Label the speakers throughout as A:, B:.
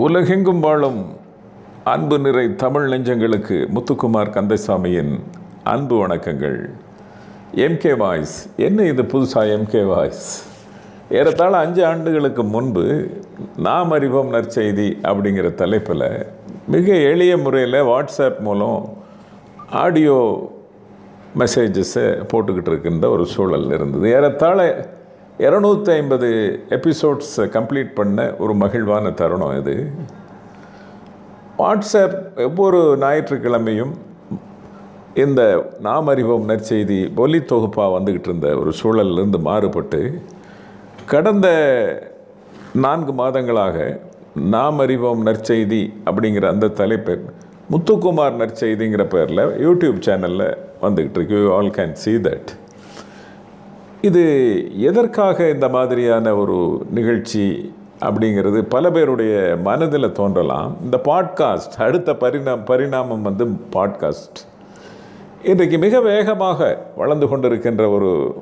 A: உலகெங்கும் வாழும் அன்பு நிறை தமிழ் நெஞ்சங்களுக்கு முத்துக்குமார் கந்தசாமியின் அன்பு வணக்கங்கள். எம்கே வாய்ஸ் என்ன இது புதுசாக எம்கே வாய்ஸ் ஏறத்தாழ அஞ்சு ஆண்டுகளுக்கு முன்பு நாம் அறிவோம் நற்செய்தி அப்படிங்கிற தலைப்பில் மிக எளிய முறையில் வாட்ஸ்அப் மூலம் ஆடியோ மெசேஜஸை போட்டுக்கிட்டு இருக்கின்ற ஒரு சூழல் இருந்தது. ஏறத்தாழ இரநூத்தி ஐம்பது எபிசோட்ஸை கம்ப்ளீட் பண்ண ஒரு மகிழ்வான தருணம் இது. வாட்ஸ்அப் ஒவ்வொரு ஞாயிற்றுக்கிழமையும் இந்த நாம் அறிவோம் நற்செய்தி ஒலி தொகுப்பாக வந்துக்கிட்டு இருந்த ஒரு சூழலிருந்து மாறுபட்டு கடந்த நான்கு மாதங்களாக நாம் அறிவோம் நற்செய்தி அப்படிங்கிற அந்த தலைப்பை முத்துக்குமார் நற்செய்திங்கிற பேரில் யூடியூப் சேனலில் வந்துக்கிட்டு இருக்கு. You all can see that இது எதற்காக இந்த மாதிரியான ஒரு நிகழ்ச்சி அப்படிங்கிறது பல பேருடைய மனதில் தோன்றலாம். இந்த பாட்காஸ்ட் அடுத்த பரிணாம் பரிணாமம் வந்து பாட்காஸ்ட் இன்றைக்கு மிக வேகமாக வளர்ந்து கொண்டிருக்கின்ற ஒரு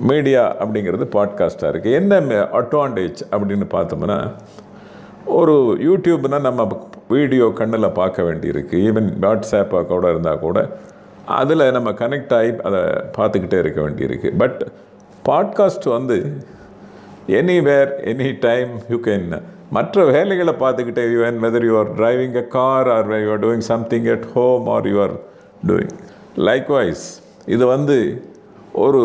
A: மீடியா அப்படிங்கிறது பாட்காஸ்ட்டாக இருக்குது என்ன அட்வான்டேஜ் அப்படின்னு பார்த்தோம்னா ஒரு யூடியூப்னால் நம்ம வீடியோ கண்ணில் பார்க்க வேண்டியிருக்கு. ஈவன் வாட்ஸ்அப்பாக கூட இருந்தால் கூட அதில் நம்ம கனெக்ட் ஆகி அதை பார்த்துக்கிட்டே இருக்க வேண்டியிருக்கு. பட் பாட்காஸ்ட் வந்து anywhere any time you can மற்ற வேலைகளை பார்த்துக்கிட்டே UN whether you are driving a car or you are doing something at home or you are doing likewise இது வந்து ஒரு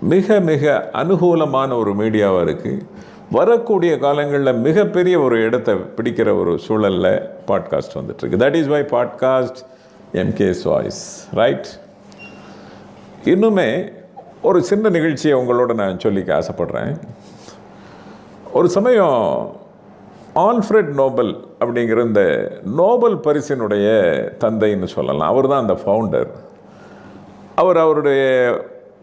A: மிக மிக அனுகூலமான ஒரு மீடியாவாக இருக்குது வரக்கூடிய காலங்களில் மிகப்பெரிய ஒரு இடத்தை பிடிக்கிற ஒரு சூழலில் பாட்காஸ்ட் வந்துட்டுருக்கு that is why podcast MKS voice right இன்னுமே ஒரு சின்ன நிகழ்ச்சியை உங்களோட நான் சொல்லிக்க ஆசைப்படுறேன். ஒரு சமயம் ஆல்ஃப்ரெட் நோபல் அப்படிங்கிற இந்த நோபல் பரிசினுடைய தந்தைன்னு சொல்லலாம். அவர் தான் அந்த ஃபவுண்டர் அவர் அவருடைய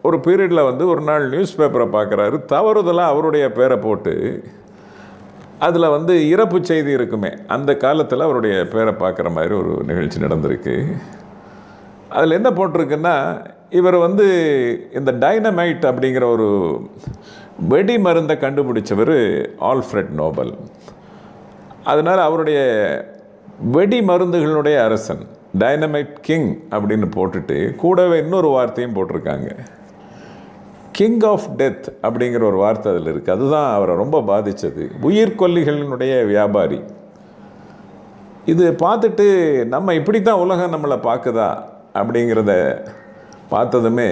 A: ஒரு பீரியடில் வந்து ஒரு நாள் நியூஸ் பேப்பரை பார்க்குறாரு. தவறுதலாக அவருடைய பேரை போட்டு அதில் வந்து இறப்பு செய்தி இருக்குமே. அந்த காலத்தில் அவருடைய பேரை பார்க்குற மாதிரி ஒரு நிகழ்ச்சி நடந்திருக்கு. அதில் என்ன போட்டிருக்குன்னா இவர் வந்து இந்த டைனமைட் அப்படிங்கிற ஒரு வெடி மருந்தை கண்டுபிடிச்சவர் ஆல்ஃப்ரெட் நோபல். அதனால் அவருடைய வெடி மருந்துகளுடைய அரசன் டைனமைட் கிங் அப்படின்னு போட்டுட்டு கூடவே இன்னொரு வார்த்தையும் போட்டிருக்காங்க. கிங் ஆஃப் டெத் அப்படிங்கிற ஒரு வார்த்தை அதில் இருக்குது அதுதான் அவரை ரொம்ப பாதித்தது உயிர்கொல்லிகளினுடைய வியாபாரி. இது பார்த்துட்டு நம்ம இப்படி தான் உலகம் நம்மளை பார்க்குதா அப்படிங்கிறத பார்த்ததுமே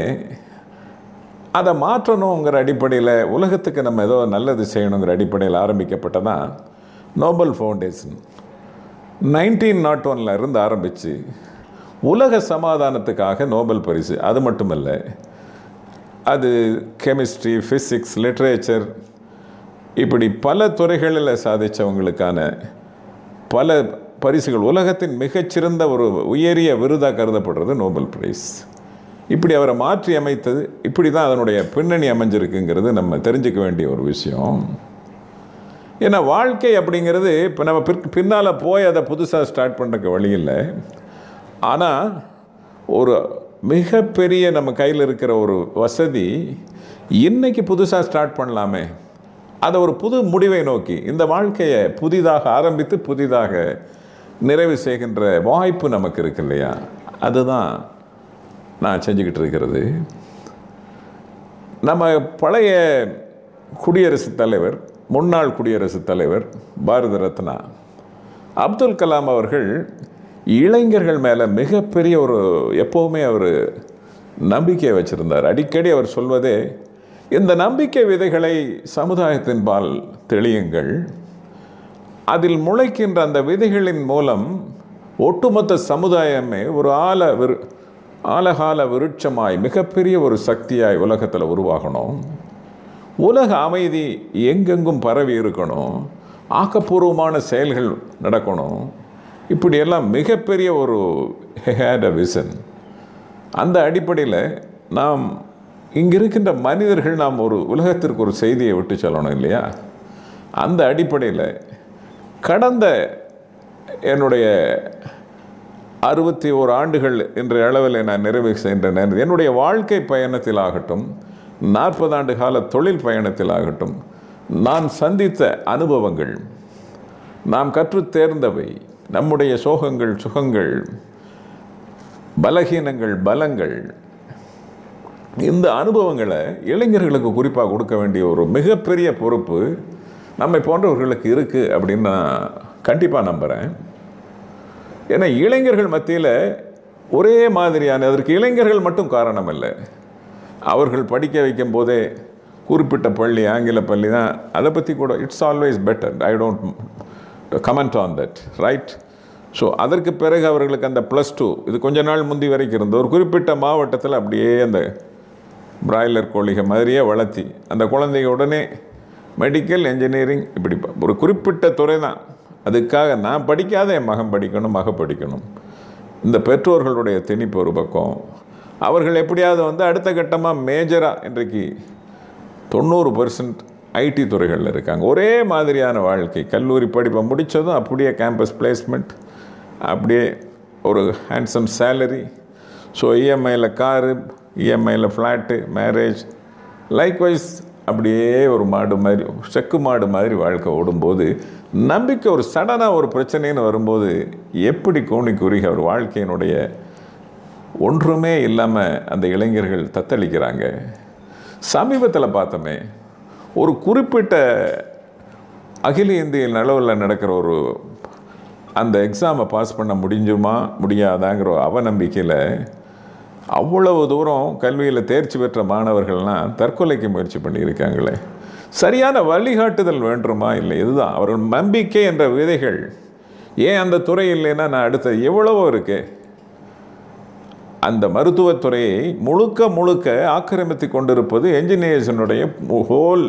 A: அதை மாற்றணுங்கிற அடிப்படையில் உலகத்துக்கு நம்ம ஏதோ நல்லது செய்யணுங்கிற அடிப்படையில் ஆரம்பிக்கப்பட்டதான் நோபல் ஃபவுண்டேஷன். நைன்டீன் நாட் ஒனில் இருந்து ஆரம்பித்து உலக சமாதானத்துக்காக நோபல் பரிசு. அது மட்டுமல்ல அது கெமிஸ்ட்ரி ஃபிசிக்ஸ் லிட்ரேச்சர் இப்படி பல துறைகளில் சாதித்தவங்களுக்கான பல பரிசுகள். உலகத்தின் மிகச்சிறந்த ஒரு உயரிய விருதாக கருதப்படுறது நோபல் பிரைஸ் இப்படி அவரை மாற்றி அமைத்தது இப்படி தான் அதனுடைய பின்னணி அமைஞ்சிருக்குங்கிறது நம்ம தெரிஞ்சுக்க வேண்டிய ஒரு விஷயம். ஏன்னா வாழ்க்கை அப்படிங்கிறது இப்போ நம்ம பிற் பின்னால் போய் அதை புதுசாக ஸ்டார்ட் பண்ணுறக்கு வழி இல்லை. ஆனால் ஒரு மிகப்பெரிய நம்ம கையில் இருக்கிற ஒரு வசதி இன்றைக்கி புதுசாக ஸ்டார்ட் பண்ணலாமே. அதை ஒரு புது முடிவை நோக்கி இந்த வாழ்க்கையை புதிதாக ஆரம்பித்து புதிதாக நிறைவு செய்கின்ற வாய்ப்பு நமக்கு இருக்கு இல்லையா? அதுதான் நான் செஞ்சுக்கிட்டு இருக்கிறது. நம்ம பழைய குடியரசுத் தலைவர் முன்னாள் குடியரசுத் தலைவர் பாரத ரத்னா அப்துல் கலாம் அவர்கள் இளைஞர்கள் மேலே மிகப்பெரிய ஒரு எப்போவுமே அவர் நம்பிக்கையை வச்சுருந்தார். அடிக்கடி அவர் சொல்வதே இந்த நம்பிக்கை விதைகளை சமுதாயத்தின் பால் தெளியுங்கள். அதில் முளைக்கின்ற அந்த விதைகளின் மூலம் ஒட்டுமொத்த சமுதாயமே ஒரு ஆல விரு ஆலகால விருட்சமாய் மிகப்பெரிய ஒரு சக்தியாய் உலகத்தில் உருவாகணும். உலக அமைதி எங்கெங்கும் பரவி இருக்கணும். ஆக்கப்பூர்வமான செயல்கள் நடக்கணும். இப்படியெல்லாம் மிகப்பெரிய ஒரு ஹேட் அ விசன் அந்த அடிப்படையில் நாம் இங்கே இருக்கின்ற மனிதர்கள் நாம் ஒரு உலகத்திற்கு ஒரு செய்தியை விட்டு சொல்லணும் இல்லையா? அந்த அடிப்படையில் கடந்த என்னுடைய அறுபத்தி ஓரு ஆண்டுகள் என்ற அளவில் நான் நிறைவு செய்கின்றேன் என்னுடைய வாழ்க்கை பயணத்தில் ஆகட்டும் நாற்பது ஆண்டு கால தொழில் பயணத்தில் ஆகட்டும் நான் சந்தித்த அனுபவங்கள் நாம் கற்றுத் தேர்ந்தவை நம்முடைய சோகங்கள் சுகங்கள் பலகீனங்கள் பலங்கள் இந்த அனுபவங்களை இளைஞர்களுக்கு குறிப்பாக கொடுக்க வேண்டிய ஒரு மிகப்பெரிய பொறுப்பு நம்மை போன்றவர்களுக்கு இருக்குது அப்படின்னு நான் கண்டிப்பாக நம்புகிறேன் ஏன்னா இளைஞர்கள் மத்தியில் ஒரே மாதிரியான அதற்கு இளைஞர்கள் மட்டும் காரணம் இல்லை அவர்கள் படிக்க வைக்கும் போதே குறிப்பிட்ட பள்ளி ஆங்கில பள்ளி தான். அதை பற்றி கூட it's always better I don't comment on that right so அதற்கு பிறகு அவர்களுக்கு அந்த ப்ளஸ் டூ இது கொஞ்ச நாள் முந்தி வரைக்கும் இருந்த ஒரு குறிப்பிட்ட மாவட்டத்தில் அப்படியே அந்த பிராய்லர் கோழிகை மாதிரியே வளர்த்தி அந்த குழந்தைங்க உடனே மெடிக்கல் என்ஜினியரிங் இப்படி ஒரு குறிப்பிட்ட துறை தான். அதுக்காக நான் படிக்காத என் மகன் படிக்கணும் மக படிக்கணும். இந்த பெற்றோர்களுடைய திணிப்பு ஒரு பக்கம். அவர்கள் எப்படியாவது வந்து அடுத்த கட்டமாக மேஜராக இன்றைக்கு தொண்ணூறு பர்சன்ட் ஐடி துறைகளில் இருக்காங்க. ஒரே மாதிரியான வாழ்க்கை. கல்லூரி படிப்பை முடித்ததும் அப்படியே கேம்பஸ் பிளேஸ்மெண்ட் அப்படியே ஒரு ஹேண்ட்ஸம் சேலரி ஸோ இஎம்ஐயில் காரு இஎம்ஐயில் ஃப்ளாட்டு மேரேஜ் லைக்வைஸ் அப்படியே ஒரு மாடு மாதிரி செக்கு மாடு மாதிரி வாழ்க்கை ஓடும்போது நம்பிக்கை ஒரு சடனாக ஒரு பிரச்சனைன்னு வரும்போது எப்படி கோணி குறுகி அவர் வாழ்க்கையினுடைய ஒன்றுமே இல்லாமல் அந்த இளைஞர்கள் தத்தளிக்கிறாங்க? சமீபத்தில் பார்த்தோமே ஒரு குறிப்பிட்ட அகில இந்திய அளவில் நடக்கிற ஒரு அந்த எக்ஸாமை பாஸ் பண்ண முடிஞ்சுமா முடியாதாங்கிற அவநம்பிக்கையில் அவ்வளவு தூரம் கல்வியில் தேர்ச்சி பெற்ற மாணவர்கள்லாம் தற்கொலைக்கு முயற்சி பண்ணியிருக்காங்களே. சரியான வழிகாட்டுதல் வேண்டுமா? இல்லை இதுதான். அவர்கள் நம்பிக்கை என்ற விதைகள் ஏன் அந்த துறை இல்லைன்னா நான் அடுத்த எவ்வளவோ இருக்குது அந்த மருத்துவத்துறையை முழுக்க முழுக்க ஆக்கிரமித்து கொண்டிருப்பது என்ஜினியர்ஸினுடைய ஹோல்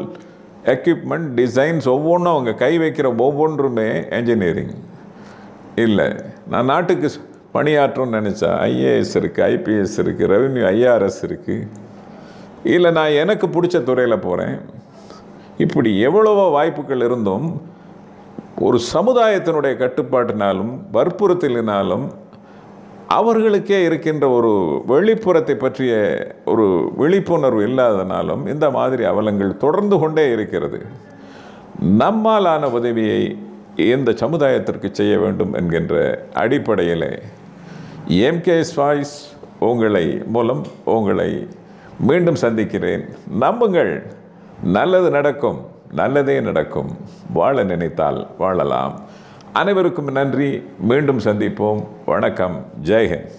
A: எக்யூப்மெண்ட் டிசைன்ஸ் ஒவ்வொன்றும் அவங்க கை வைக்கிற ஒவ்வொன்றுமே என்ஜினியரிங் இல்லை நான் நாட்டுக்கு பணியாற்றும் பணியாற்றணும்னு நினச்சா ஐஏஎஸ் இருக்குது ஐபிஎஸ் இருக்குது ரெவென்யூ ஐஆர்எஸ் இருக்குது இல்லை நான் எனக்கு பிடிச்ச துறையில் போகிறேன் இப்படி எவ்வளவோ வாய்ப்புகள் இருந்தும் ஒரு சமுதாயத்தினுடைய கட்டுப்பாட்டினாலும் வற்புறுத்தலினாலும் அவர்களுக்கே இருக்கின்ற ஒரு வெளிப்புறத்தை பற்றிய ஒரு விழிப்புணர்வு இல்லாதனாலும் இந்த மாதிரி அவலங்கள் தொடர்ந்து கொண்டே இருக்கிறது. நம்மாலான உதவியை இந்த சமுதாயத்திற்கு செய்ய வேண்டும் என்கின்ற அடிப்படையிலே எம்கேஎஸ் வாய்ஸ் உங்களை மூலம் உங்களை மீண்டும் சந்திக்கிறேன். நம்புங்கள். நல்லது நடக்கும். நல்லதே நடக்கும். வாழ நினைத்தால் வாழலாம். அனைவருக்கும் நன்றி. மீண்டும் சந்திப்போம். வணக்கம். ஜெய்ஹிந்த்